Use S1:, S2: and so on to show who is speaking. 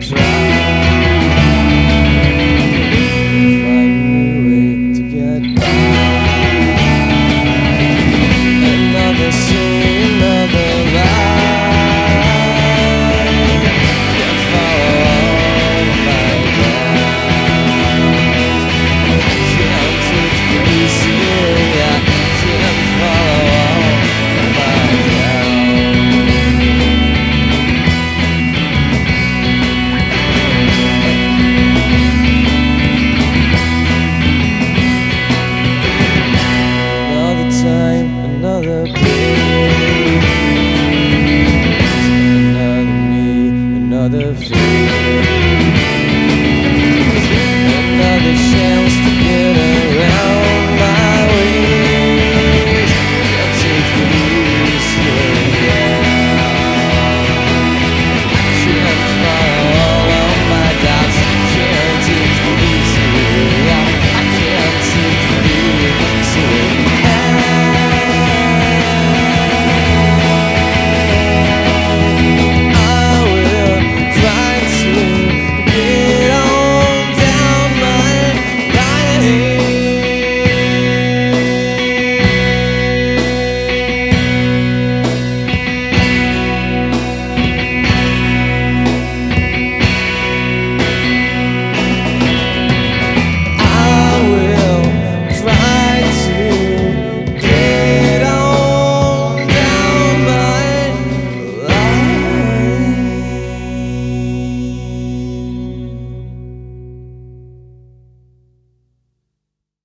S1: 这 the field.